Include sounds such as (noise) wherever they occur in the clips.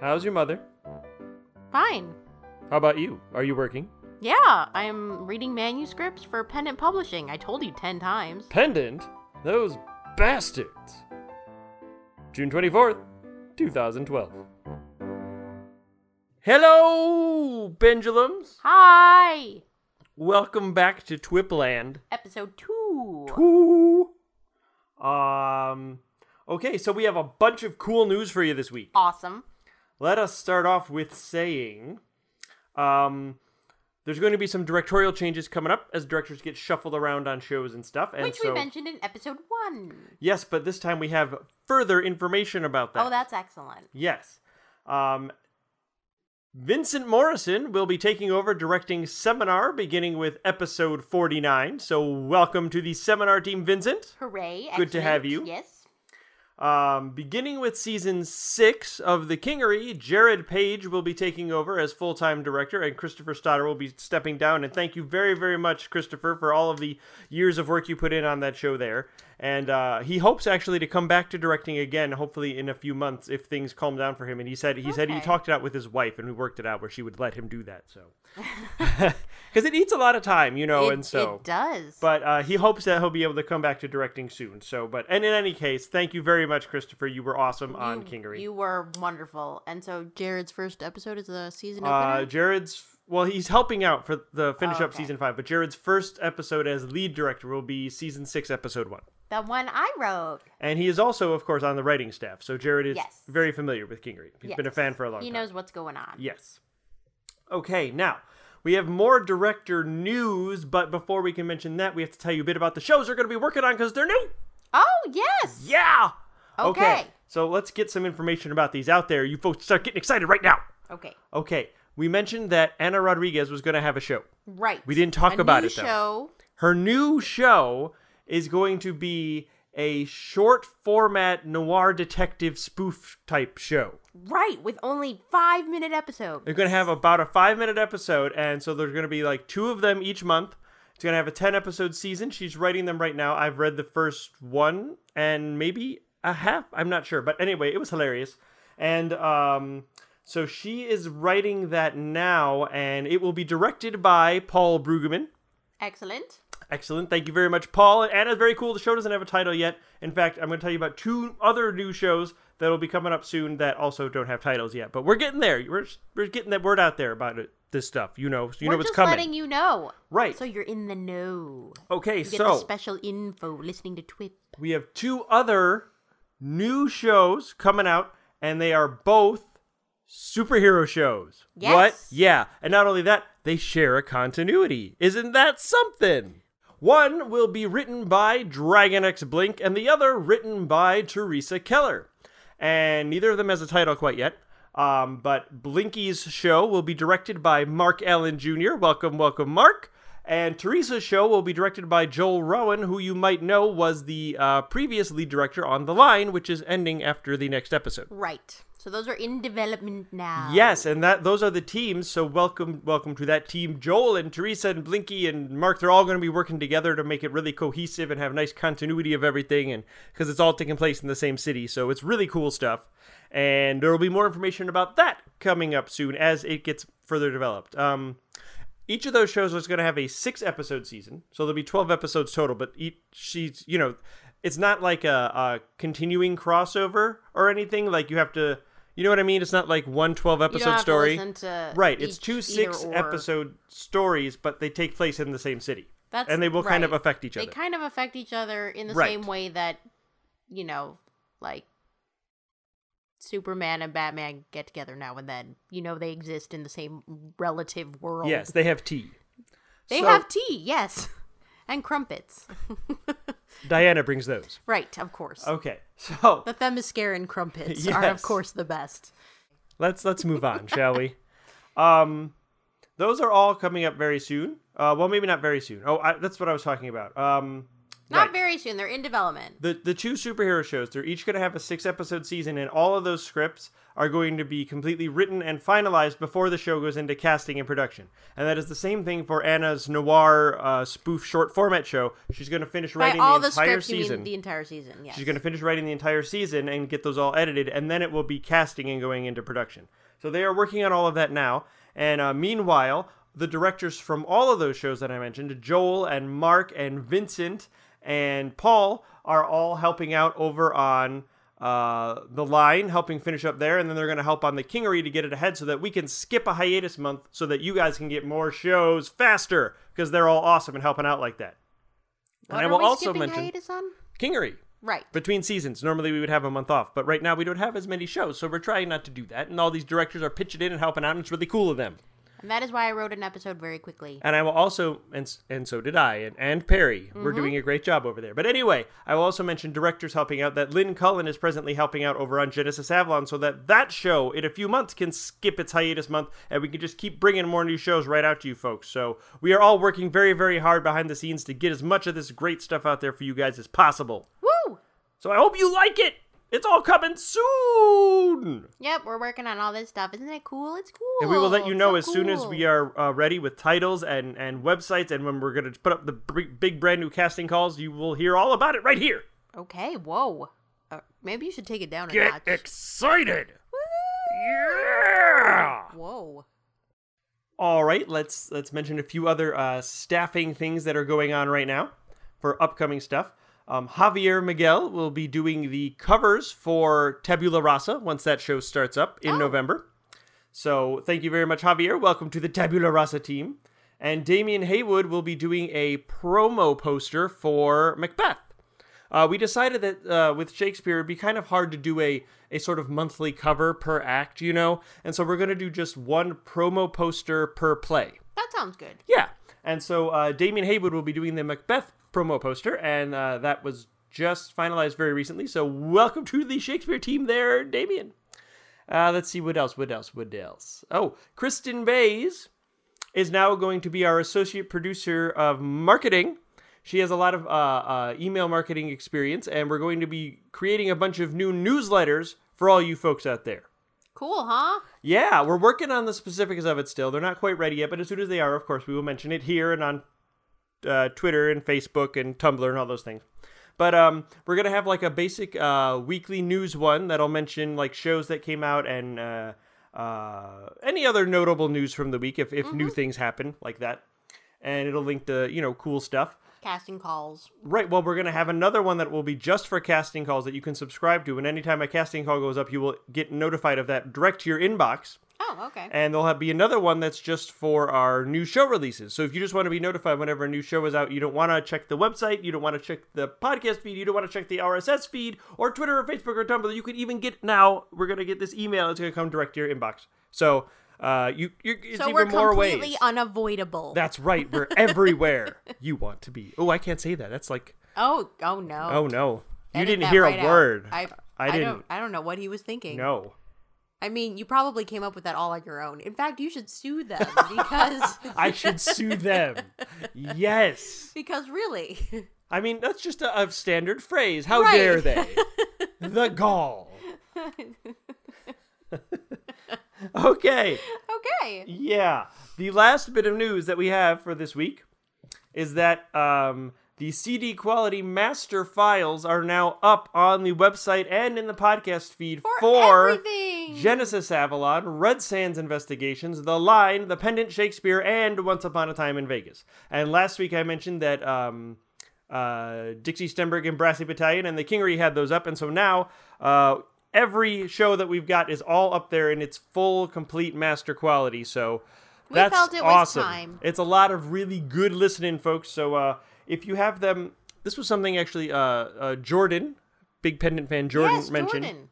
How's your mother? Fine. How about you? Are you working? Yeah, I'm reading manuscripts for Pendant Publishing. I told you 10 times. Pendant? Those bastards. June 24th, 2012. Hello, pendulums. Hi! Welcome back to Twipland. Episode 2. Two! Um, okay, so we have a bunch of cool news for you this week. Awesome. Let us start off with saying, um, there's going to be some directorial changes coming up as directors get shuffled around on shows and stuff. And Which so, we mentioned in episode 1. yes, but this time we have further information about that. Oh, that's excellent. Yes. Um, Vincent Morrison will be taking over directing Seminar beginning with episode 49. So, welcome to the Seminar team, Vincent. Hooray. Good to have you. Yes. Um, beginning with season six of The Kingery, Jared Page will be taking over as full time director, and Christopher Stoddard will be stepping down. And thank you very, very much, Christopher, for all of the years of work you put in on that show there. And uh, he hopes actually to come back to directing again, hopefully in a few months if things calm down for him. And he said he said he talked it out with his wife, and we worked it out where she would let him do that. So (laughs) (laughs) because it eats a lot of time, you know, it, and so it does. but uh, he hopes that he'll be able to come back to directing soon. So, but and in any case, thank you very much, Christopher. You were awesome on you, Kingery. You were wonderful. And so Jared's first episode is the season uh, opener? Jared's well, he's helping out for the finish Oh, up season five. But Jared's first episode as lead director will be season six, episode one. The one I wrote. And he is also, of course, on the writing staff. So Jared is Yes. very familiar with Kingery. He's been a fan for a long He time. He knows what's going on. Yes. Okay, now we have more director news, but before we can mention that, we have to tell you a bit about the shows they're going to be working on because they're new. Oh, yes. Yeah. Okay. So let's get some information about these out there. You folks start getting excited right now. Okay. Okay. We mentioned that Anna Rodriguez was going to have a show. Right. We didn't talk A about it, though. show. Her new show is going to be a short format noir detective spoof type show. Right, with only five minute episodes. They're going to have about a five minute episode, and so there's going to be like two of them each month. It's going to have a 10 episode season. She's writing them right now. I've read the first one and maybe a half. I'm not sure. But anyway, it was hilarious. And um, so she is writing that now, and it will be directed by Paul Brueggemann. Excellent. Excellent. Thank you very much, Paul. And Anna's very cool. The show doesn't have a title yet. In fact, I'm going to tell you about two other new shows that'll be coming up soon that also don't have titles yet. But we're getting there. We're, we're getting that word out there about it, this stuff. You know, you We're know what's just coming. letting you know. Right. So you're in the know. okay, You get so special info listening to Twip. we have two other new shows coming out, and they are both superhero shows. Yes. What? Yeah. And not only that, they share a continuity. Isn't that something? One will be written by Dragon X Blink, and the other written by Teresa Keller. And neither of them has a title quite yet. Um, but Blinky's show will be directed by Mark Allen Jr. Welcome, welcome, Mark. And Teresa's show will be directed by Joel Rowan, who you might know was the uh, previous lead director on The Line, which is ending after the next episode. Right. So those are in development now. Yes, and that those are the teams. So welcome, welcome to that team. Joel and Teresa and Blinky and Mark, they're all going to be working together to make it really cohesive and have nice continuity of everything, and because it's all taking place in the same city, so it's really cool stuff. And there will be more information about that coming up soon as it gets further developed. Um, each of those shows is going to have a six episode season, so there'll be twelve episodes total. But each she's you know, it's not like a, a continuing crossover or anything. Like you have to, you know what I mean? It's not like one 12 episode story. To listen to right, it's two six or. episode stories, but they take place in the same city, That's and they will kind of affect each other. They kind of affect each other in the Right. same way that, you know, like Superman and Batman get together now and then. You know, they exist in the same relative world. yes, they have tea. They So, have tea, yes. (laughs) And crumpets. (laughs) Diana brings those. right, of course. Okay, so The Themyscira crumpets (laughs) are, of course, the best. let's let's move on, shall we? (laughs) Um, those are all coming up very soon. Uh, well, maybe not very soon. Oh, I, that's what I was talking about. Um, Not Right. very soon. They're in development. The the two superhero shows, they're each going to have a six episode season, and all of those scripts are going to be completely written and finalized before the show goes into casting and production. And that is the same thing for Anna's noir uh, spoof short format show. She's going to finish By writing all the the entire scripts, season. mean the entire season. Yes. She's going to finish writing the entire season and get those all edited, and then it will be casting and going into production. So they are working on all of that now. And uh, meanwhile, the directors from all of those shows that I mentioned, Joel and Mark and Vincent and Paul, are all helping out over on uh, the line, helping finish up there, and then they're going to help on the Kingery to get it ahead so that we can skip a hiatus month so that you guys can get more shows faster because they're all awesome and helping out like that. what and I will also mention? Kingery Right. between seasons. Normally we would have a month off, but right now we don't have as many shows, so we're trying not to do that. And all these directors are pitching in and helping out, and it's really cool of them. And that is why I wrote an episode very quickly. And I will also, and and so did I, and, and Perry. We're mm-hmm. doing a great job over there. But anyway, I will also mention directors helping out. That Lynn Cullen is presently helping out over on Genesis Avalon, so that that show in a few months can skip its hiatus month, and we can just keep bringing more new shows right out to you folks. So we are all working very, very hard behind the scenes to get as much of this great stuff out there for you guys as possible. Woo! So I hope you like it. It's all coming soon. Yep, we're working on all this stuff. Isn't it cool? It's cool. And we will let you know So as soon as we are uh, ready with titles and, and websites, and when we're going to put up the big, big brand new casting calls, you will hear all about it right here. Okay, whoa. Uh, maybe you should take it down a Get notch. excited! Yeah! Whoa. All right, let's let's mention a few other uh, staffing things that are going on right now for upcoming stuff. Um, Javier Miguel will be doing the covers for Tabula Rasa once that show starts up in Oh. November. So thank you very much, Javier. Welcome to the Tabula Rasa team. And Damian Haywood will be doing a promo poster for Macbeth. Uh, we decided that uh, with Shakespeare, it'd be kind of hard to do a, a sort of monthly cover per act, you know? And so we're going to do just one promo poster per play. That sounds good. Yeah. And so uh, Damien Haywood will be doing the Macbeth promo poster, and uh, that was just finalized very recently. So welcome to the Shakespeare team there, Damien. Uh, let's see what else, what else, what else. Oh, Kristen Bays is now going to be our associate producer of marketing. She has a lot of uh, uh, email marketing experience, and we're going to be creating a bunch of new newsletters for all you folks out there. Cool, huh? Yeah, we're working on the specifics of it still. They're not quite ready yet, but as soon as they are, of course, we will mention it here and on uh, Twitter and Facebook and Tumblr and all those things. But um, we're gonna have like a basic uh, weekly news one that'll mention like shows that came out and uh, uh, any other notable news from the week if, if new things happen like that, and it'll link to you know cool stuff. Casting calls. Right. Well, we're going to have another one that will be just for casting calls that you can subscribe to. And anytime a casting call goes up, you will get notified of that direct to your inbox. Oh, okay. And there'll have, be another one that's just for our new show releases. So if you just want to be notified whenever a new show is out, you don't want to check the website, you don't want to check the podcast feed, you don't want to check the RSS feed, or Twitter or Facebook or Tumblr, you can even get now. We're going to get this email. It's going to come direct to your inbox. So uh, you, you it's so even we're more completely ways. unavoidable. That's right. We're (laughs) everywhere you want to be. Oh, I can't say that. That's like, oh, oh no. oh no, you Edit didn't hear right a word. I, I Don't, didn't. I don't know what he was thinking. No. I mean, you probably came up with that all on your own. In fact, you should sue them (laughs) because (laughs) I should sue them. Yes. because really, I mean, that's just a, a standard phrase. How Right. dare they? the gall. (laughs) okay. okay. Yeah. The last bit of news that we have for this week is that um, the CD quality master files are now up on the website and in the podcast feed For, for everything. Genesis Avalon, Red Sands Investigations, The Line, The Pendant Shakespeare, and Once Upon a Time in Vegas. And last week I mentioned that um, uh, Dixie Stenberg and Brassy Battalion and the Kingery had those up, and so now uh, every show that we've got is all up there in its full, complete master quality. So We that's felt it was awesome. time. It's a lot of really good listening, folks. So uh, if you have them, this was something actually uh, uh, Jordan, big pendant fan Jordan yes, mentioned. Jordan.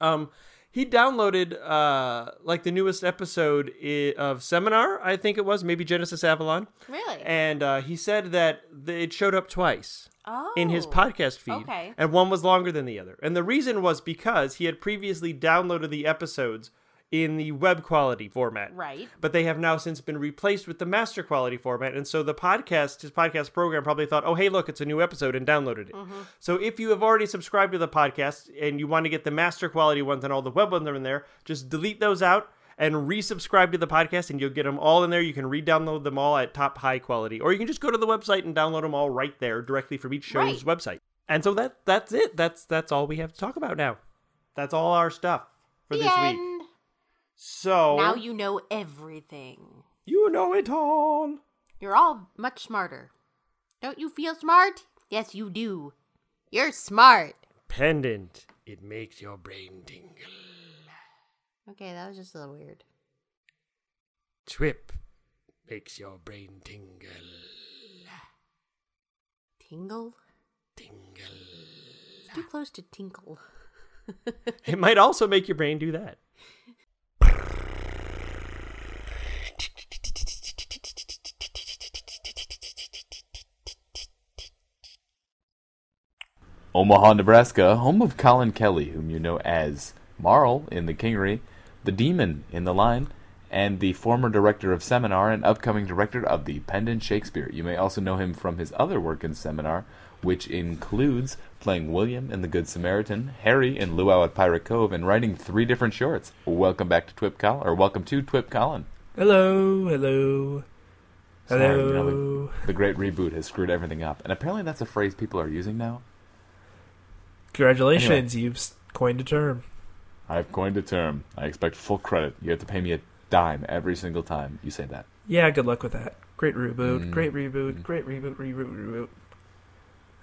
Um, he downloaded uh like the newest episode i- of Seminar, I think it was, maybe Genesis Avalon, Really? and uh, he said that th- it showed up twice oh. in his podcast feed, okay. and one was longer than the other. And the reason was because he had previously downloaded the episodes in the web quality format. Right. But they have now since been replaced with the master quality format. And so the podcast, his podcast program probably thought, oh, hey, look, it's a new episode and downloaded it. Mm-hmm. So if you have already subscribed to the podcast and you want to get the master quality ones and all the web ones are in there, just delete those out and resubscribe to the podcast and you'll get them all in there. You can re-download them all at top high quality. Or you can just go to the website and download them all right there directly from each show's website. And so that that's it. That's that's all we have to talk about now. That's all our stuff for The this week. So Now you know everything. you know it all. You're all much smarter. Don't you feel smart? Yes, you do. You're smart. Pendant. It makes your brain tingle. Okay, that was just a little weird. Twip makes your brain tingle. Tingle? Tingle. It's too close to tinkle. (laughs) It might also make your brain do that. Omaha, Nebraska, home of Colin Kelly, whom you know as Marl in The Kingery, the Demon in The Line, and the former director of Seminar and upcoming director of the Pendant Shakespeare. You may also know him from his other work in Seminar, which includes playing William in The Good Samaritan, Harry in Luau at Pirate Cove, and writing three different shorts. Welcome back to Twip Colin, or welcome to Twip Colin. Hello, hello, Sorry, hello. you know, the, the great reboot has screwed everything up, and apparently that's a phrase people are using now. Congratulations, you've coined a term. I've coined a term. I expect full credit. You have to pay me a dime every single time you say that. Yeah, good luck with that. Great reboot, Mm. great reboot, great reboot, reboot, reboot.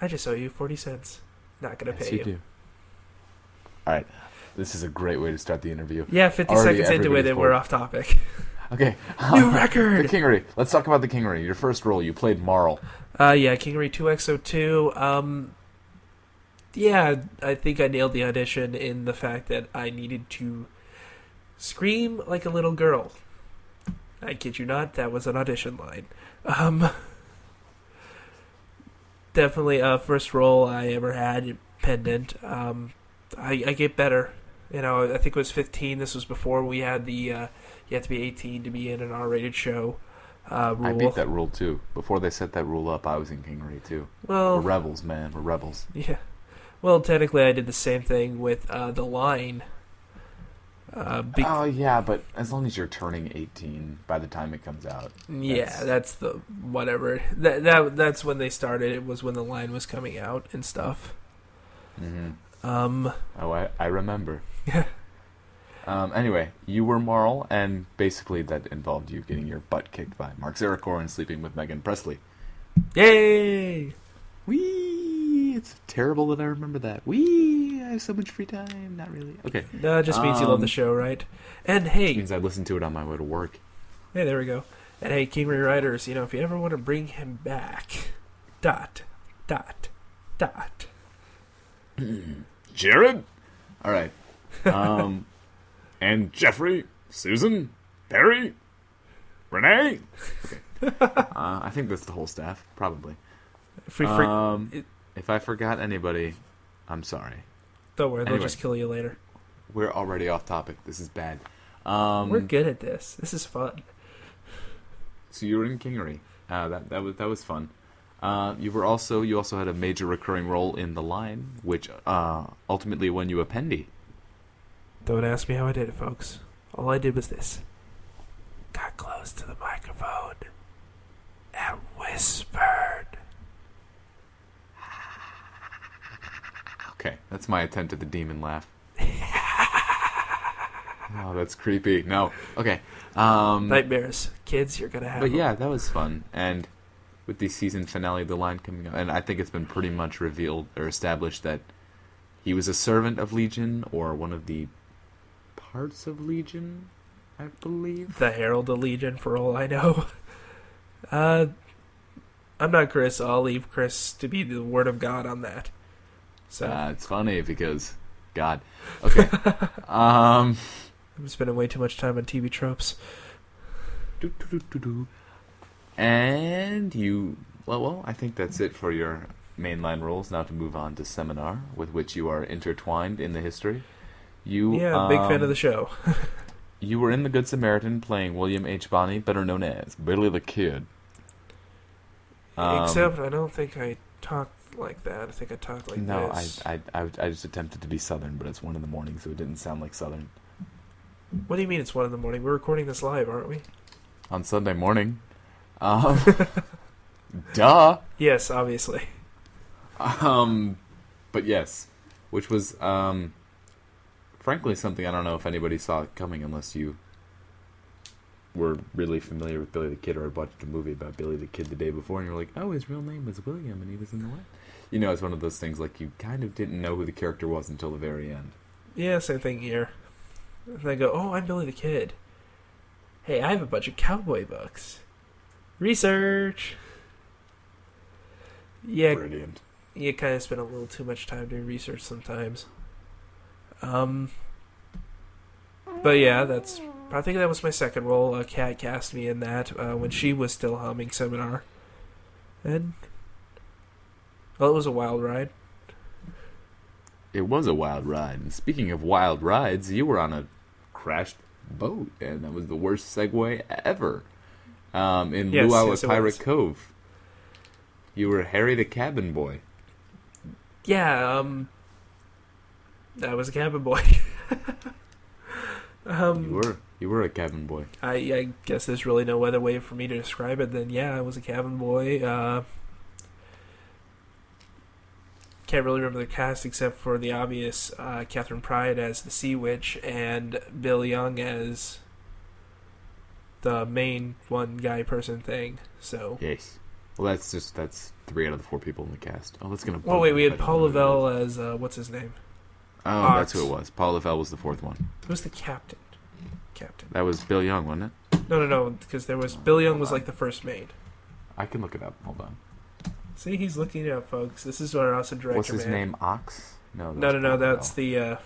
I just owe you 40 cents. Not gonna Yes, pay you do. All right. This is a great way to start the interview. Yeah, 50 Already seconds into it and we're off topic. (laughs) Okay. (laughs) New (laughs) record! the! Kingery. Let's talk about the Kingery. Your first role, you played Marl. Uh, yeah, Kingery 2X02. Um, yeah, I think I nailed the audition in the fact that I needed to scream like a little girl. I kid you not, that was an audition line. Um, definitely a first role I ever had, Pendant. Um, I, I get better. You know, I think it was 15. This was before we had the uh, you have to be 18 to be in an R-rated show. Uh, rule. I beat that rule too. Before they set that rule up, I was in King Kingery too. Well, We're rebels, man. We're rebels. Yeah. Well, technically, I did the same thing with uh, the line. Uh, be- Oh yeah, but as long as you're turning 18 by the time it comes out. yeah, that's- that's the whatever. That that that's when they started. It was when the line was coming out and stuff. hmm Um, Oh, I, I remember. (laughs) Yeah. Um, anyway, you were Marl, and basically that involved you getting your butt kicked by Mark Zeracor and sleeping with Megan Presley. yay! Wee! It's terrible that I remember that. We I have so much free time. Not really. Okay. No, it just means you love the Um, show, right? And Which hey, means I listen to it on my way to work. hey, there we go. And hey, Kingery writers, you know, if you ever want to bring him back, dot, dot, dot. (clears throat) Jared? All right. Um, (laughs) and Jeffrey, Susan, Barry, Renee. Okay. (laughs) Uh, I think that's the whole staff, probably. Free, freak, Um, it- if I forgot anybody, I'm sorry. don't worry, they'll just kill you later. We're already off topic. This is bad. Um, We're good at this. This is fun. So you were in Kingery. Uh, that that was that was fun. Uh, you were also you also had a major recurring role in The Line, which uh, ultimately won you a Pendy. Don't ask me how I did it, folks. All I did was this. Got close to the microphone and whispered. Okay, that's my attempt at the demon laugh. (laughs) oh, that's creepy. No. Okay. Um, Nightmares. Kids, you're gonna have but them. yeah, that was fun. And with the season finale of The Line coming up, and I think it's been pretty much revealed or established that he was a servant of Legion or one of the parts of Legion, I believe. The Herald of Legion, for all I know. (laughs) Uh, I'm not Chris. I'll leave Chris to be the word of God on that. So Uh, it's funny because God. Okay. (laughs) um. I'm spending way too much time on TV tropes. doo, doo, doo. And you. Well, well, I think that's it for your mainline roles. Now to move on to Seminar, with which you are intertwined in the history. You. Yeah, big fan um, of the show. (laughs) you were in The Good Samaritan playing William H. Bonney, better known as Billy the Kid. Um, Except I don't think I talked like that. I think I talked like that. no, I. I, I, I just attempted to be Southern, but it's one in the morning, so it didn't sound like Southern. What do you mean it's one in the morning? We're recording this live, aren't we? On Sunday morning. Um, (laughs) duh. Yes, obviously. Um, but yes, which was um, frankly something I don't know if anybody saw coming unless you were really familiar with Billy the Kid or had watched a movie about Billy the Kid the day before, and you're like, oh, his real name was William, and he was in the what? You know, it's one of those things like you kind of didn't know who the character was until the very end. Yeah, same thing here. And I go, oh, I'm Billy the Kid. Hey, I have a bunch of cowboy books. Research. Yeah, Brilliant. you kind of spend a little too much time doing research sometimes. Um, but yeah, that's. I think that was my second role. Uh, Kat cast me in that uh, when she was still humming seminar, and well, it was a wild ride. It was a wild ride. And speaking of wild rides, you were on a crashed boat, and that was the worst segue ever. Um, in Yes, Luau yes, Pirate. Cove. You were Harry the cabin boy. Yeah, um, I was a cabin boy. (laughs) um, You were. You were a cabin boy. I, I guess there's really no other way for me to describe it than yeah, I was a cabin boy. Uh, can't really remember the cast except for the obvious uh, Catherine Pride as the Sea Witch and Bill Young as the main one guy person thing. So, Yes. Well, that's just that's three out of the four people in the cast. Oh, that's gonna. Oh wait, we had Paul Lavelle as uh, what's his name? Oh, that's who it was. Paul Lavelle was the fourth one. Who's the captain? Captain. That was Bill Young, wasn't it? No, no, no, because there was Bill Young was like the first mate. I can look it up. Hold on. See, he's looking it up, folks. This is our awesome director. What's his man. name? Ox? No. No, no, no. That's the. Uh,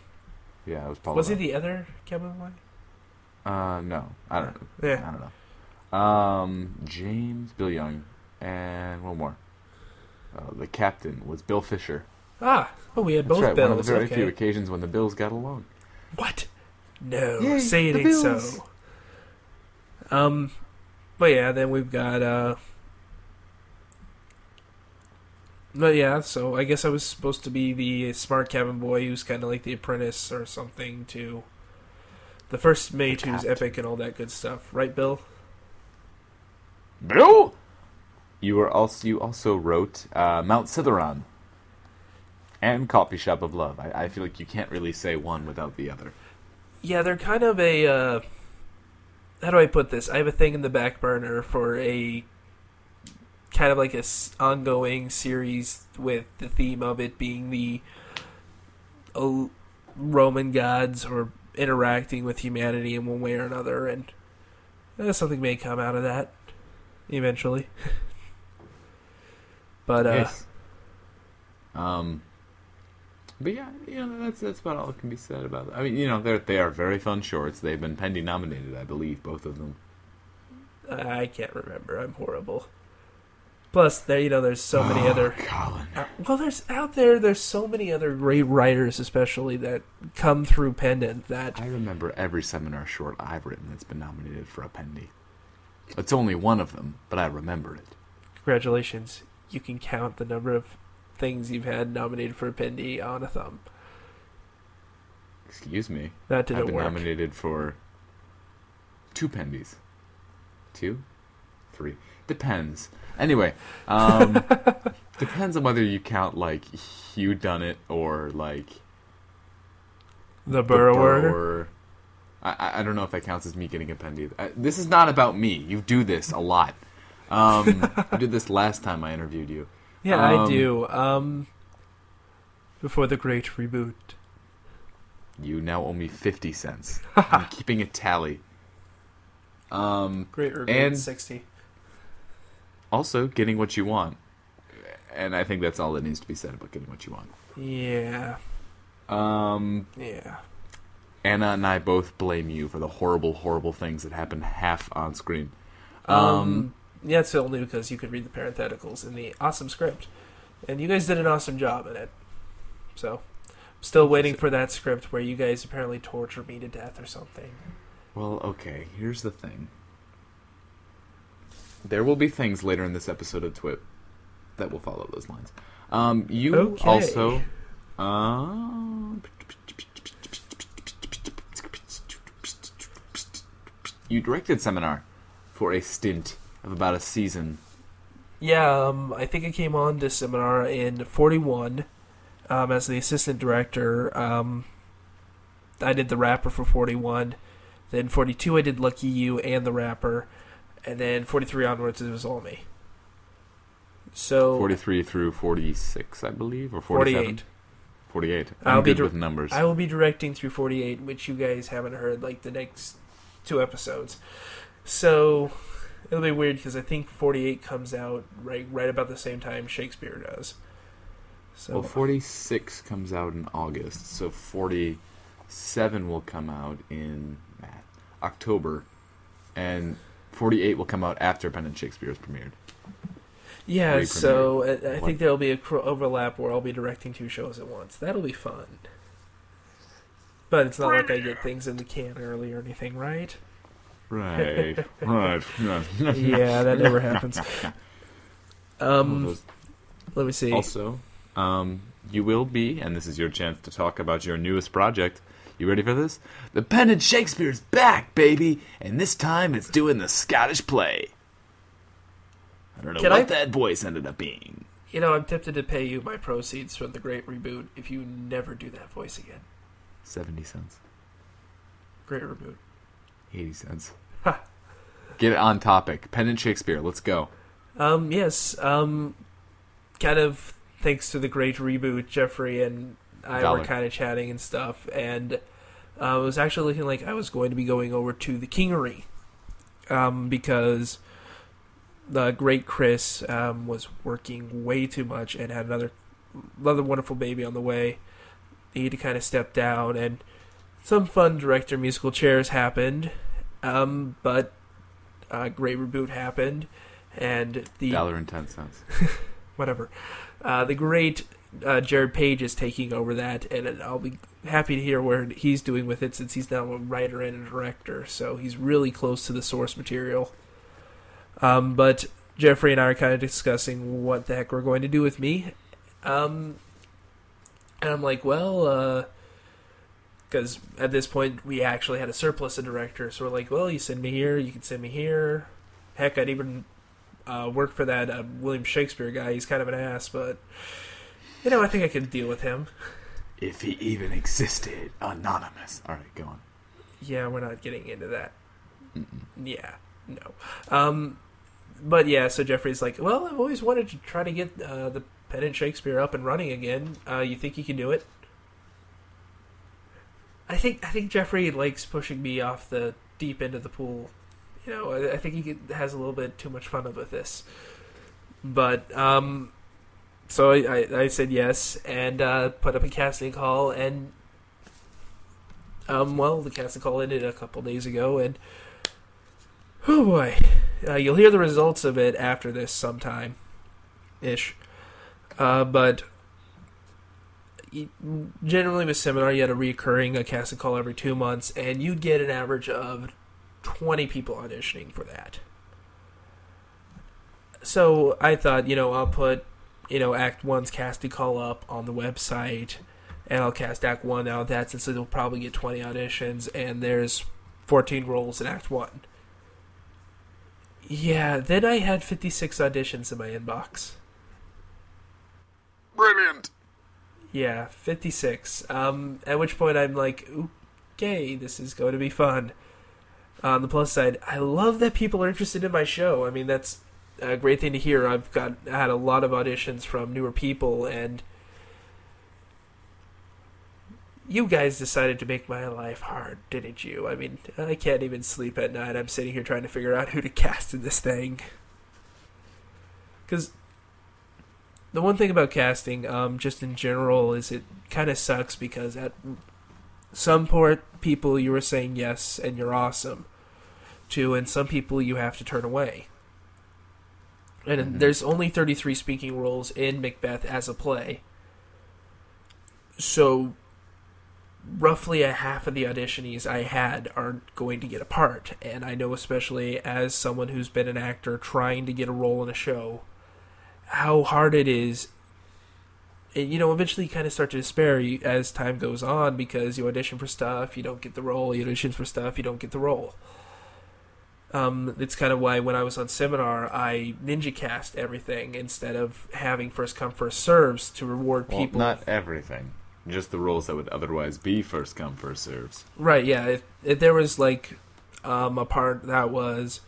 Yeah, it was Paul. was he the other cabin boy? Uh, no. I don't know. Yeah, I don't know. Um, James, Bill Young, and one more. Uh, the captain was Bill Fisher. Ah, oh, we had That's both right. One of the very okay. few occasions when the Bills got along. What? No, Yay, say it ain't Bills. so. Um, but yeah, then we've got uh. But yeah, so I guess I was supposed to be the smart cabin boy who's kind of like the apprentice or something to the first mate who's epic and all that good stuff, right, Bill? Bill. You were also you also wrote uh, Mount Citheron and Coffee Shop of Love. I, I feel like you can't really say one without the other. Yeah, they're kind of a. Uh, how do I put this? I have a thing in the back burner for a kind of like a ongoing series with the theme of it being the Roman gods or interacting with humanity in one way or another, and uh, something may come out of that eventually. (laughs) but uh, Yes. Um. But yeah, you know that's that's about all that can be said about. It. I mean, you know, they're they are very fun shorts. They've been Pendy nominated, I believe, both of them. I can't remember. I'm horrible. Plus, there you know, there's so many Oh, other. Colin. Uh, well, there's out there. There's so many other great writers, especially that come through Pendant. That I remember every seminar short I've written that's been nominated for a Pendy. It's only one of them, but I remember it. congratulations, you can count the number of things you've had nominated for a Pendy on a thumb. Excuse me. That I've didn't been work. nominated for two Pendies. Two? Three. Depends. Anyway, um, (laughs) depends on whether you count like Hugh Dunnett or like The the Burrower. Burrower. I, I- I don't know if that counts as me getting a Pendy. I, this is not about me. You do this a lot. Um, you did this last time I interviewed you. Yeah, I Um, do. Um, before the great reboot. You now owe me fifty cents. (laughs) I'm keeping a tally. Um, Great reboot. And- sixty. Also getting what you want, and I think that's all that needs to be said about getting what you want. Yeah. Um, Yeah. Anna and I both blame you for the horrible, horrible things that happen half on screen. Um, Um, yeah, it's only because you could read the parentheticals in the awesome script, and you guys did an awesome job in it. So, I'm still waiting for that script where you guys apparently torture me to death or something. Well, okay. Here's the thing. There will be things later in this episode of Twip that will follow those lines. Um, you Okay. also. Uh, you directed seminar for a stint of about a season. Yeah, um, I think I came on this seminar in 41 um, as the assistant director. Um, I did the rapper for 41. Then 42, I did Lucky You and the rapper. And then 43 onwards, it was all me. So, 43 through 46, I believe, or 47? 48. 48. I'm I'll be good dir- with numbers. I will be directing through 48, which you guys haven't heard, like the next two episodes. So it'll be weird because I think 48 comes out right right about the same time Shakespeare does. So Well, 46 comes out in August, so 47 will come out in October, and 48 will come out after Pendant Shakespeare is premiered. yeah, Already so I, I think there'll be a cro- overlap where I'll be directing two shows at once. That'll be fun. But it's not like I get things in the can early or anything, right? Right, (laughs) right. yeah, that never happens. (laughs) Um, let me see. Also, um, you will be, and this is your chance to talk about your newest project. You ready for this? The Pendant Shakespeare's back, baby, and this time it's doing the Scottish play. I don't know Can what I- that voice ended up being. You know, I'm tempted to pay you my proceeds from the Great Reboot if you never do that voice again. 70 cents. Great Reboot. 80 cents. Ha. Get on topic. Pendant Shakespeare, let's go. Um, yes, um, kind of thanks to the Great Reboot, Jeffrey and I Dollar. were kind of chatting and stuff, and uh, it was actually looking like I was going to be going over to the Kingery, um, because the great Chris um, was working way too much and had another another wonderful baby on the way. He had to kind of step down, and some fun director musical chairs happened, um, but uh, Great Reboot happened, and the Dollar and 10 cents. (laughs) whatever. Uh, the great uh, Jared Page is taking over that, and I'll be happy to hear where he's doing with it since he's now a writer and a director. So he's really close to the source material. Um, but Jeffrey and I are kind of discussing what the heck we're going to do with me. Um, and I'm like, well, because at this point we actually had a surplus of directors, so we're like, well, you send me here, you can send me here. Heck, I'd even uh, work for that uh, William Shakespeare guy. He's kind of an ass, but you know, I think I can deal with him. If he even existed. Anonymous. All right, go on. Yeah, we're not getting into that. Yeah, no. Um, but yeah, so Jeffrey's like, well, I've always wanted to try to get uh, the Pendant Shakespeare up and running again. Uh, you think you can do it? I think I think Jeffrey likes pushing me off the deep end of the pool. You know, I, I think he has a little bit too much fun with this. But um, so I, I, said yes and uh, put up a casting call and um, well, the casting call ended a couple days ago, and oh boy, uh, you'll hear the results of it after this sometime, ish. Uh, but generally with seminar, you had a recurring a casting call every two months, and you'd get an average of twenty people auditioning for that. So I thought, you know, I'll put, you know, Act One's casting call up on the website and I'll cast Act One out of that since it'll probably get 20 auditions, and there's 14 roles in Act One. Yeah, then I had 56 auditions in my inbox. Brilliant. Yeah, 56. Um, at which point I'm like, okay, this is going to be fun. On the plus side, I love that people are interested in my show. I mean, that's a great thing to hear. I've got had a lot of auditions from newer people, and you guys decided to make my life hard, didn't you? I mean, I can't even sleep at night. I'm sitting here trying to figure out who to (laughs) cast in this thing. Because the one thing about casting, um, just in general, is it kind of sucks because at some port people you were saying yes and you're awesome to, and some people you have to turn away. And Mhm. there's only 33 speaking roles in Macbeth as a play. So roughly a half of the auditionees I had are going to get a part, and I know especially as someone who's been an actor trying to get a role in a show, how hard it is. And, you know, eventually you kind of start to despair as time goes on because you audition for stuff, you don't get the role. You audition for stuff, you don't get the role. Um, it's kind of why when I was on seminar, I ninja cast everything instead of having first come first serves to reward Well, people. not everything. Just the roles that would otherwise be first come, first serves. Right, yeah. If, if there was like um, a part that was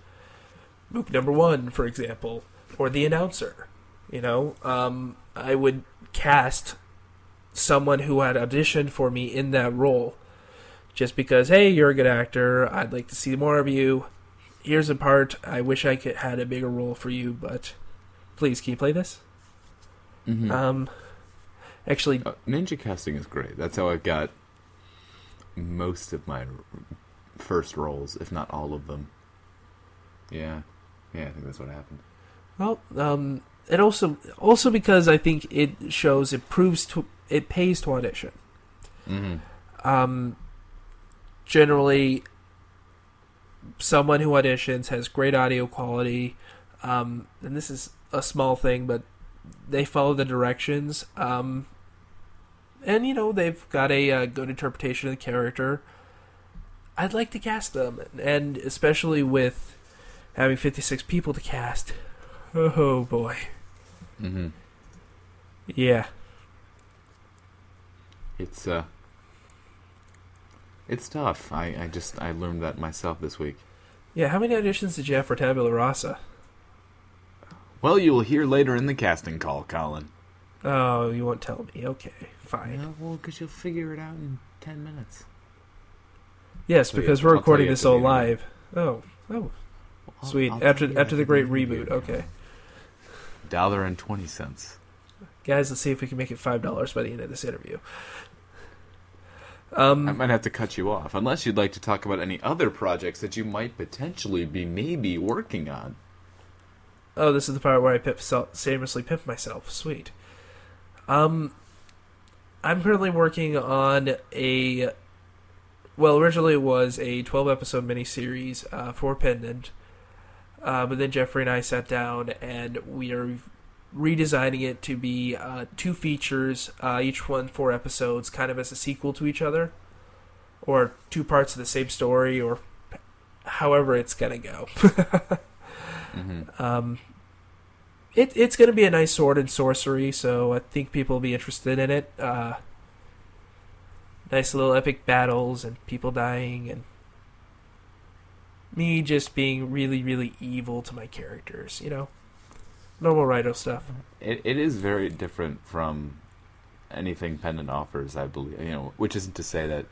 Mook number one, for example, or the announcer, you know, um, I would cast someone who had auditioned for me in that role just because, hey, you're a good actor. I'd like to see more of you. Here's a part. I wish I could had a bigger role for you, but please, can you play this? Mm-hmm. Um, actually, Uh, ninja casting is great. That's how I got most of my first roles, if not all of them. Yeah, yeah, I think that's what happened. Well, um, it also also because I think it shows it proves to it pays to audition. Mm-hmm. Um, generally, someone who auditions has great audio quality, um, and this is a small thing, but they follow the directions. Um, and you know they've got a uh, good interpretation of the character. I'd like to cast them, and especially with having fifty six people to cast. Oh boy. Mm-hmm. Yeah. It's uh, it's tough. I, I just I learned that myself this week. Yeah, how many auditions did you have for Tabula Rasa? Well, you will hear later in the casting call, Colin. Oh, you won't tell me. Okay, fine. well, because you'll figure it out in ten minutes. Yes, So, because we're I'll recording this all live. Oh, oh, I'll- sweet. I'll after after the great end of the reboot. Okay, Dollar and twenty cents. guys, let's see if we can make it five dollars by the end of this interview. I Um, might have to cut you off, unless you'd like to talk about any other projects that you might potentially be maybe working on. oh, this is the part where I pip, shamelessly pimp myself. Sweet. Um, I'm currently working on a. Well, originally it was a 12 episode miniseries uh, for Pendant, uh, but then Jeffrey and I sat down and we are redesigning it to be uh, two features, uh, each one four episodes, kind of as a sequel to each other, or two parts of the same story, or however it's gonna go. (laughs) Mm-hmm. Um, it it's going to be a nice sword and sorcery, so I think people will be interested in it. Uh, nice little epic battles and people dying and me just being really really evil to my characters. You know, normal Rhino stuff. It, it is very different from anything Pendant offers, I believe. You know, which isn't to say that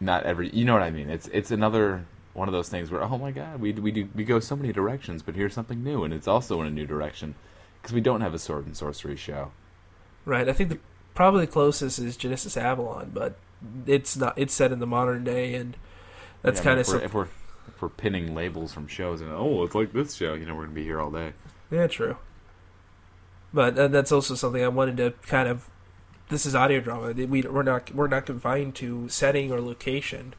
not every. You know what I mean? It's it's another one of those things where oh my god, we we do we go so many directions, but here's something new, and it's also in a new direction because we don't have a sword and sorcery show. Right. I think the probably the closest is Genesis Avalon, but it's not. It's set in the modern day, and that's Yeah, kind of if we're if we're pinning labels from shows and oh it's like this show, you know, we're gonna be here all day. Yeah, true. But uh, that's also something I wanted to kind of. This is audio drama. We we're not we're not confined to setting or location,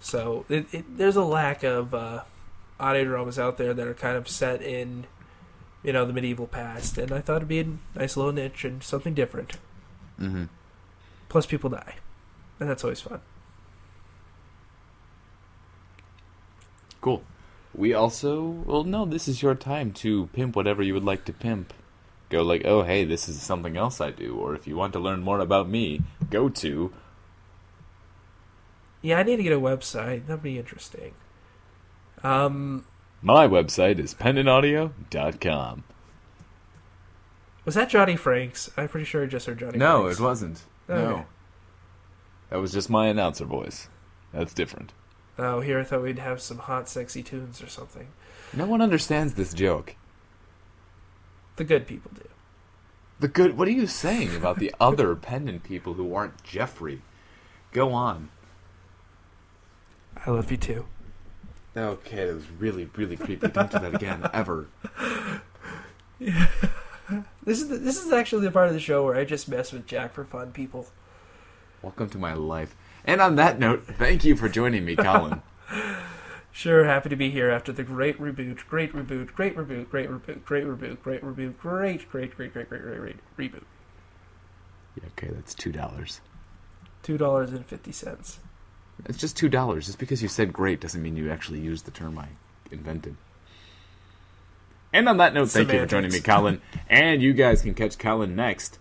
so it, it, there's a lack of uh, audio dramas out there that are kind of set in, you know, the medieval past. And I thought it'd be a nice little niche and something different. Mm-hmm. Plus, people die, and that's always fun. Cool. We also, well, no, this is your time to pimp whatever you would like to pimp. Go like, oh, hey, this is something else I do. Or if you want to learn more about me, go to. Yeah, I need to get a website. That'd be interesting. Um, My website is pendantaudio.com. was that Johnny Franks? I'm pretty sure I just heard Johnny. No, Franks. it wasn't. Okay. No. That was just my announcer voice. That's different. Oh, here I thought we'd have some hot, sexy tunes or something. No one understands this joke. The good people do. The good. What are you saying about the other (laughs) pendant people who aren't Jeffrey? Go on. I love you too. Okay, that was really, really creepy. Don't do that again, (laughs) ever. Yeah. (laughs) This is the, this is actually the part of the show where I just mess with Jack for fun, people. Welcome to my life. And on that note, thank you for joining me, Colin. (laughs) Sure, happy to be here after the great reboot, great reboot, great reboot, great reboot, great reboot, great reboot, great, great, great, great, great, great, great reboot. Yeah, okay, that's two dollars. Two dollars and fifty cents. It's just two dollars. Just because you said great doesn't mean you actually used the term I invented. And on that note, thank you for joining me, Colin. And you guys can catch Colin next,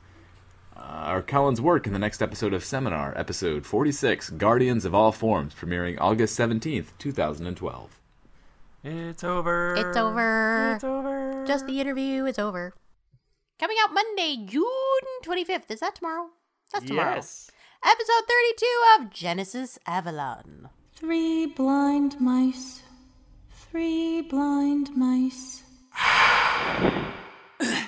uh, or Colin's work in the next episode of Seminar, episode 46, Guardians of All Forms, premiering August 17th, 2012. It's over. It's over. It's over. Just the interview is over. Coming out Monday, June 25th. Is that tomorrow? That's tomorrow. Yes. Episode 32 of Genesis Avalon. Three blind mice. Three blind mice. (sighs)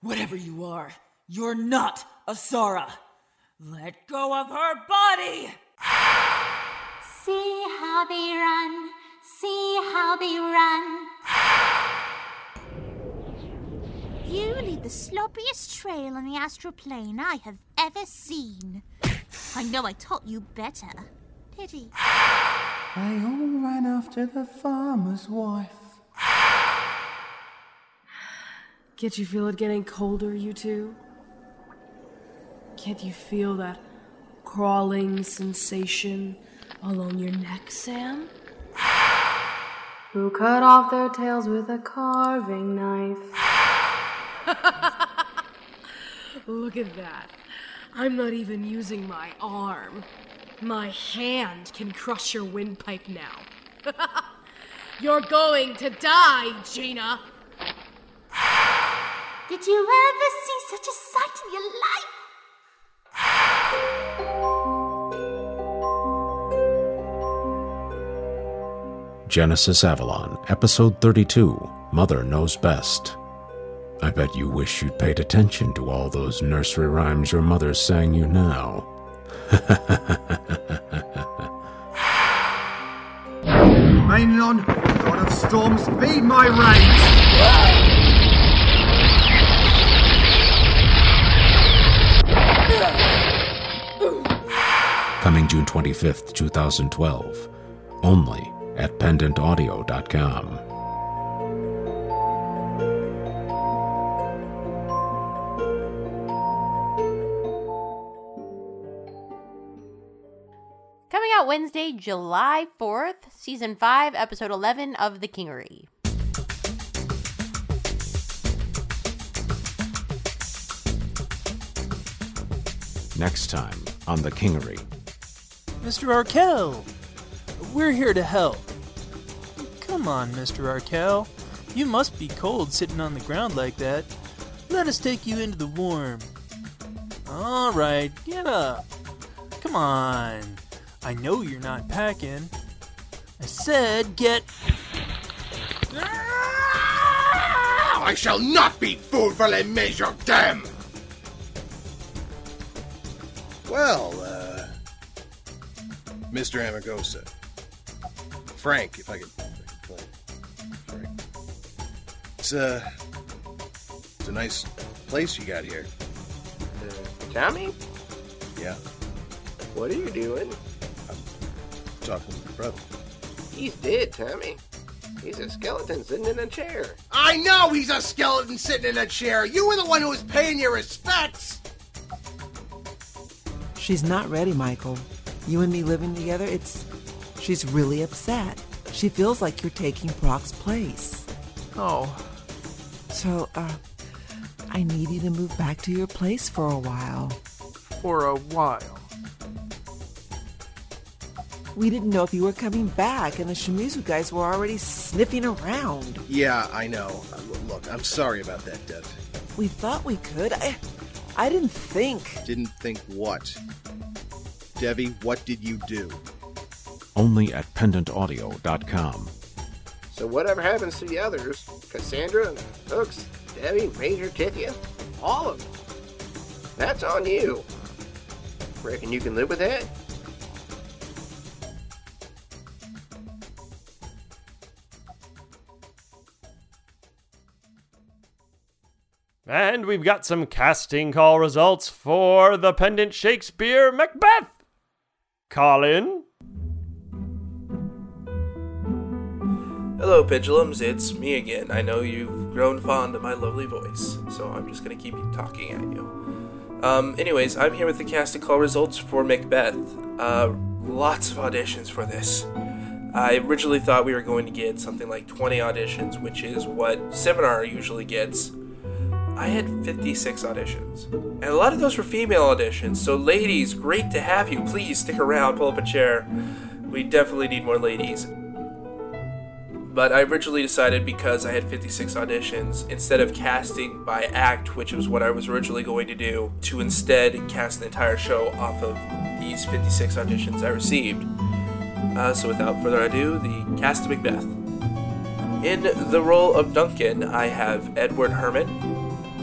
Whatever you are, you're not Asara. Let go of her body! See how they run. See how they run. You lead the sloppiest trail on the astral plane I have ever seen. I know I taught you better. Pity. They all ran after the farmer's wife. Can't you feel it getting colder, you two? Can't you feel that crawling sensation along your neck, Sam? Who cut off their tails with a carving knife? (laughs) Look at that. I'm not even using my arm. My hand can crush your windpipe now. (laughs) You're going to die, Gina! Did you ever see such a sight in your life? Genesis Avalon, Episode 32 Mother Knows Best. I bet you wish you'd paid attention to all those nursery rhymes your mother sang you now. (laughs) Mainlon, God of Storm, speed my rage! Coming June 25th, 2012. Only at pendantaudio.com. Coming out Wednesday, July 4th, Season 5, Episode 11 of The Kingery. Next time on The Kingery. Mr. Arkell, we're here to help. Come on, Mr. Arkell. You must be cold sitting on the ground like that. Let us take you into the warm. All right, get up. Come on. I know you're not packing. I said get. I shall not be food for les dam! Well, uh, Mr. Amagosa. Frank, if I could, if I could play Frank. It's uh, it's a nice place you got here. Tommy, Yeah, what are you doing? I'm talking to your brother. He's dead, Tommy. He's a skeleton sitting in a chair. I know he's a skeleton sitting in a chair! You were the one who was paying your respects! She's not ready, Michael. You and me living together, it's. She's really upset. She feels like you're taking Brock's place. Oh, So, uh, I need you to move back to your place for a while. for a while. We didn't know if you were coming back, and the Shimizu guys were already sniffing around. Yeah, I know. Look, I'm sorry about that, Dev. We thought we could. I, I didn't think. Didn't think what? Debbie, what did you do? Only at pendantaudio.com. So whatever happens to the others, Cassandra, Hooks, Debbie, Major, Tithia, all of them, that's on you. Reckon you can live with that? And we've got some casting call results for the Pendant Shakespeare Macbeth. Colin. Hello, Pendulums. It's me again. I know you've grown fond of my lovely voice, so I'm just gonna keep talking at you. Um, anyways, I'm here with the casting call results for Macbeth. Uh, lots of auditions for this. I originally thought we were going to get something like 20 auditions, which is what Seminar usually gets. I had 56 auditions. And a lot of those were female auditions, so ladies, great to have you. Please stick around, pull up a chair. We definitely need more ladies. But I originally decided because I had 56 auditions, instead of casting by act, which was what I was originally going to do, to instead cast the entire show off of these 56 auditions I received. Uh, so without further ado, the cast of Macbeth. In the role of Duncan, I have Edward Herman.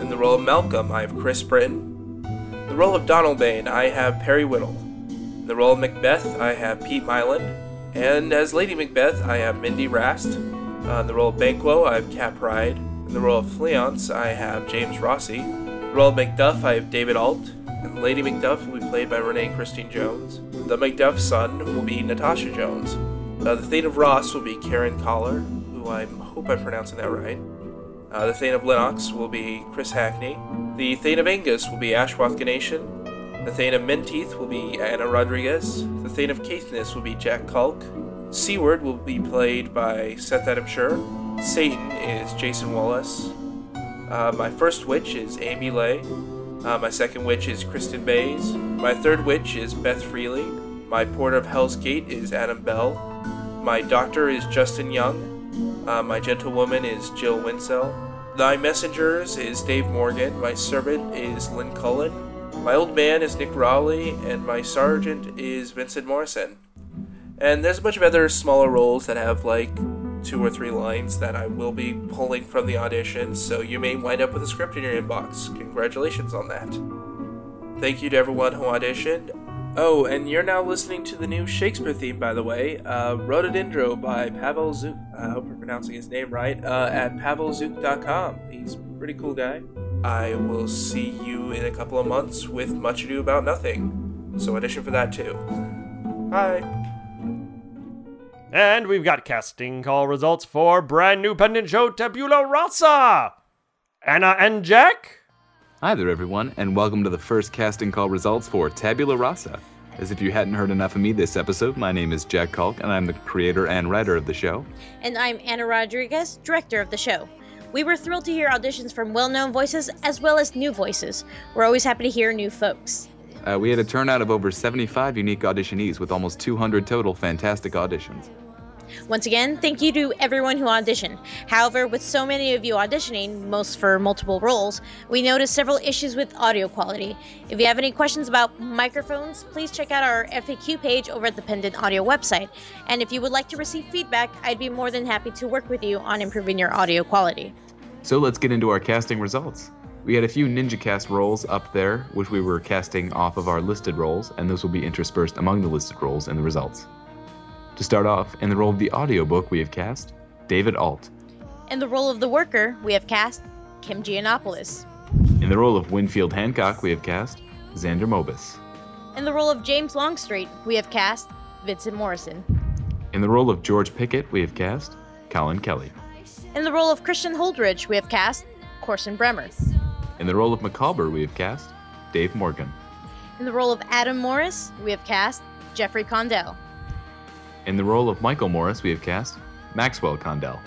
In the role of Malcolm, I have Chris Britton. In the role of Donalbain, I have Perry Whittle. In the role of Macbeth, I have Pete Myland. And as Lady Macbeth, I have Mindy Rast. Uh, in the role of Banquo, I have Cap Ride. In the role of Fleance, I have James Rossi. The role of Macduff, I have David Alt. And Lady Macduff will be played by Renee Christine Jones. The Macduff son will be Natasha Jones. Uh, the Thane of Ross will be Karen Collar, who I hope I'm pronouncing that right. Uh, the Thane of Lennox will be Chris Hackney. The Thane of Angus will be Ashwath Ganation. The Thane of Menteith will be Anna Rodriguez. The Thane of Caithness will be Jack Culk. Siward will be played by Seth Adam Sure. Seyton is Jason Wallace. Uh, my first witch is Amy Lay. Uh, my second witch is Kristen Bays. My third witch is Beth Freely. My porter of Hell's Gate is Adam Bell. My doctor is Justin Young. Uh, my gentlewoman is Jill Winsell. Thy messengers is Dave Morgan. My servant is Lynn Cullen. My old man is Nick Rowley, and my sergeant is Vincent Morrison. And there's a bunch of other smaller roles that have like two or three lines that I will be pulling from the audition, so you may wind up with a script in your inbox. Congratulations on that. Thank you to everyone who auditioned. Oh, and you're now listening to the new Shakespeare theme, by the way, uh, Rhododendro by Pavel Zook. I hope I'm pronouncing his name right. Uh, at pavelzook.com. He's a pretty cool guy. I will see you in a couple of months with Much Ado About Nothing. So audition for that too. Bye. And we've got casting call results for brand new pendant show Tabula Rasa. Anna and Jack. Hi there, everyone, and welcome to the first casting call results for Tabula Rasa. As if you hadn't heard enough of me this episode, my name is Jack Culk, and I'm the creator and writer of the show. And I'm Anna Rodriguez, director of the show. We were thrilled to hear auditions from well known voices as well as new voices. We're always happy to hear new folks. Uh, we had a turnout of over 75 unique auditionees with almost 200 total fantastic auditions. Once again, thank you to everyone who auditioned. However, with so many of you auditioning, most for multiple roles, we noticed several issues with audio quality. If you have any questions about microphones, please check out our FAQ page over at the Pendant Audio website. And if you would like to receive feedback, I'd be more than happy to work with you on improving your audio quality. So let's get into our casting results. We had a few Ninja Cast roles up there, which we were casting off of our listed roles, and those will be interspersed among the listed roles in the results. To start off, in the role of the audiobook, we have cast David Alt. In the role of the worker, we have cast Kim Giannopoulos. In the role of Winfield Hancock, we have cast Xander Mobus. In the role of James Longstreet, we have cast Vincent Morrison. In the role of George Pickett, we have cast Colin Kelly. In the role of Christian Holdridge, we have cast Corson Bremer. In the role of Macalber, we have cast Dave Morgan. In the role of Adam Morris, we have cast Jeffrey Condell. In the role of Michael Morris, we have cast Maxwell Condell.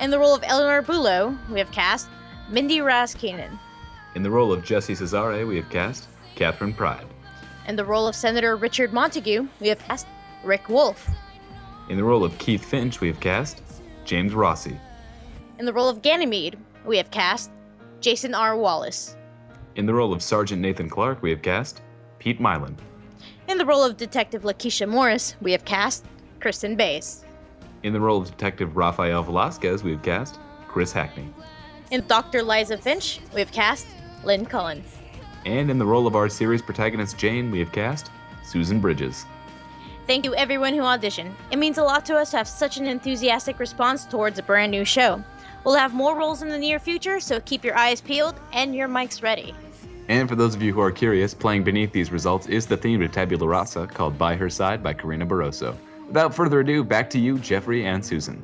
In the role of Eleanor Bulow, we have cast Mindy Raskinen. In the role of Jesse Cesare, we have cast Catherine Pride. In the role of Senator Richard Montague, we have cast Rick Wolf. In the role of Keith Finch, we have cast James Rossi. In the role of Ganymede, we have cast Jason R. Wallace. In the role of Sergeant Nathan Clark, we have cast Pete Myland. In the role of Detective Lakeisha Morris, we have cast Kristen Bays. In the role of Detective Rafael Velasquez, we have cast Chris Hackney. In Dr. Liza Finch, we have cast Lynn Cullen. And in the role of our series protagonist Jane, we have cast Susan Bridges. Thank you everyone who auditioned. It means a lot to us to have such an enthusiastic response towards a brand new show. We'll have more roles in the near future, so keep your eyes peeled and your mics ready. And for those of you who are curious, playing beneath these results is the theme to Tabula Rasa called By Her Side by Karina Barroso. Without further ado, back to you, Jeffrey and Susan.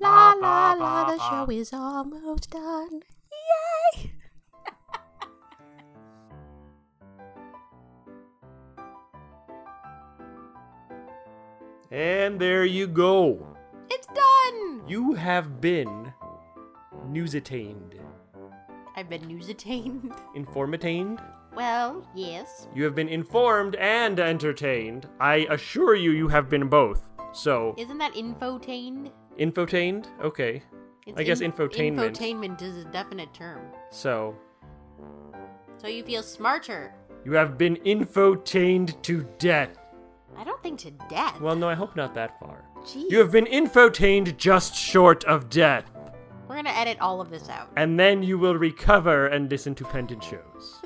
La la la, the show is almost done. And there you go. It's done! You have been newsitained, I've been newsitained. (laughs) informatained. Well, yes. You have been informed and entertained. I assure you, you have been both. So, Isn't that infotained? infotained? Okay. It's I guess in- infotainment. Infotainment is a definite term. So, So you feel smarter. you have been infotained to death. I don't think to death. Well, no, I hope not that far. Jeez. You have been infotained just short of death. We're gonna edit all of this out And then you will recover and listen to pendant shows.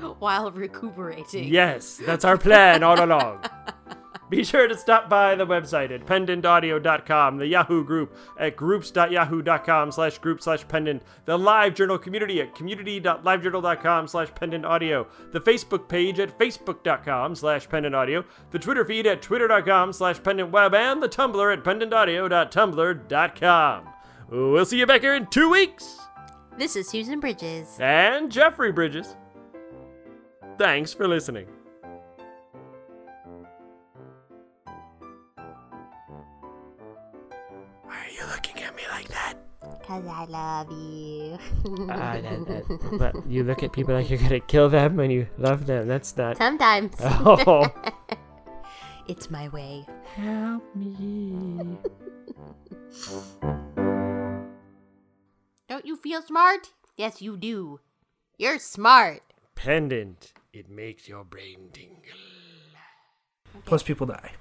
(laughs) while recuperating. Yes, that's our plan all along. (laughs) Be sure to stop by the website at pendantaudio.com, the Yahoo group at groups.yahoo.com slash group slash pendant, the live journal community at community.livejournal.com slash pendant audio, the Facebook page at facebook.com slash pendant audio, the Twitter feed at twitter.com slash pendant web, and the Tumblr at pendantaudio.tumblr.com. We'll see you back here in two weeks. This is Susan Bridges. And Jeffrey Bridges. Thanks for listening. You looking at me like that? Cause I love you. Ah, that- that- (laughs) but you look at people like you're gonna kill them when you love them. That's not. Sometimes. (laughs) Oh. (laughs) it's my way. Help me. Don't you feel smart? Yes, you do. You're smart. Pendant. It makes your brain tingle. Plus, people die.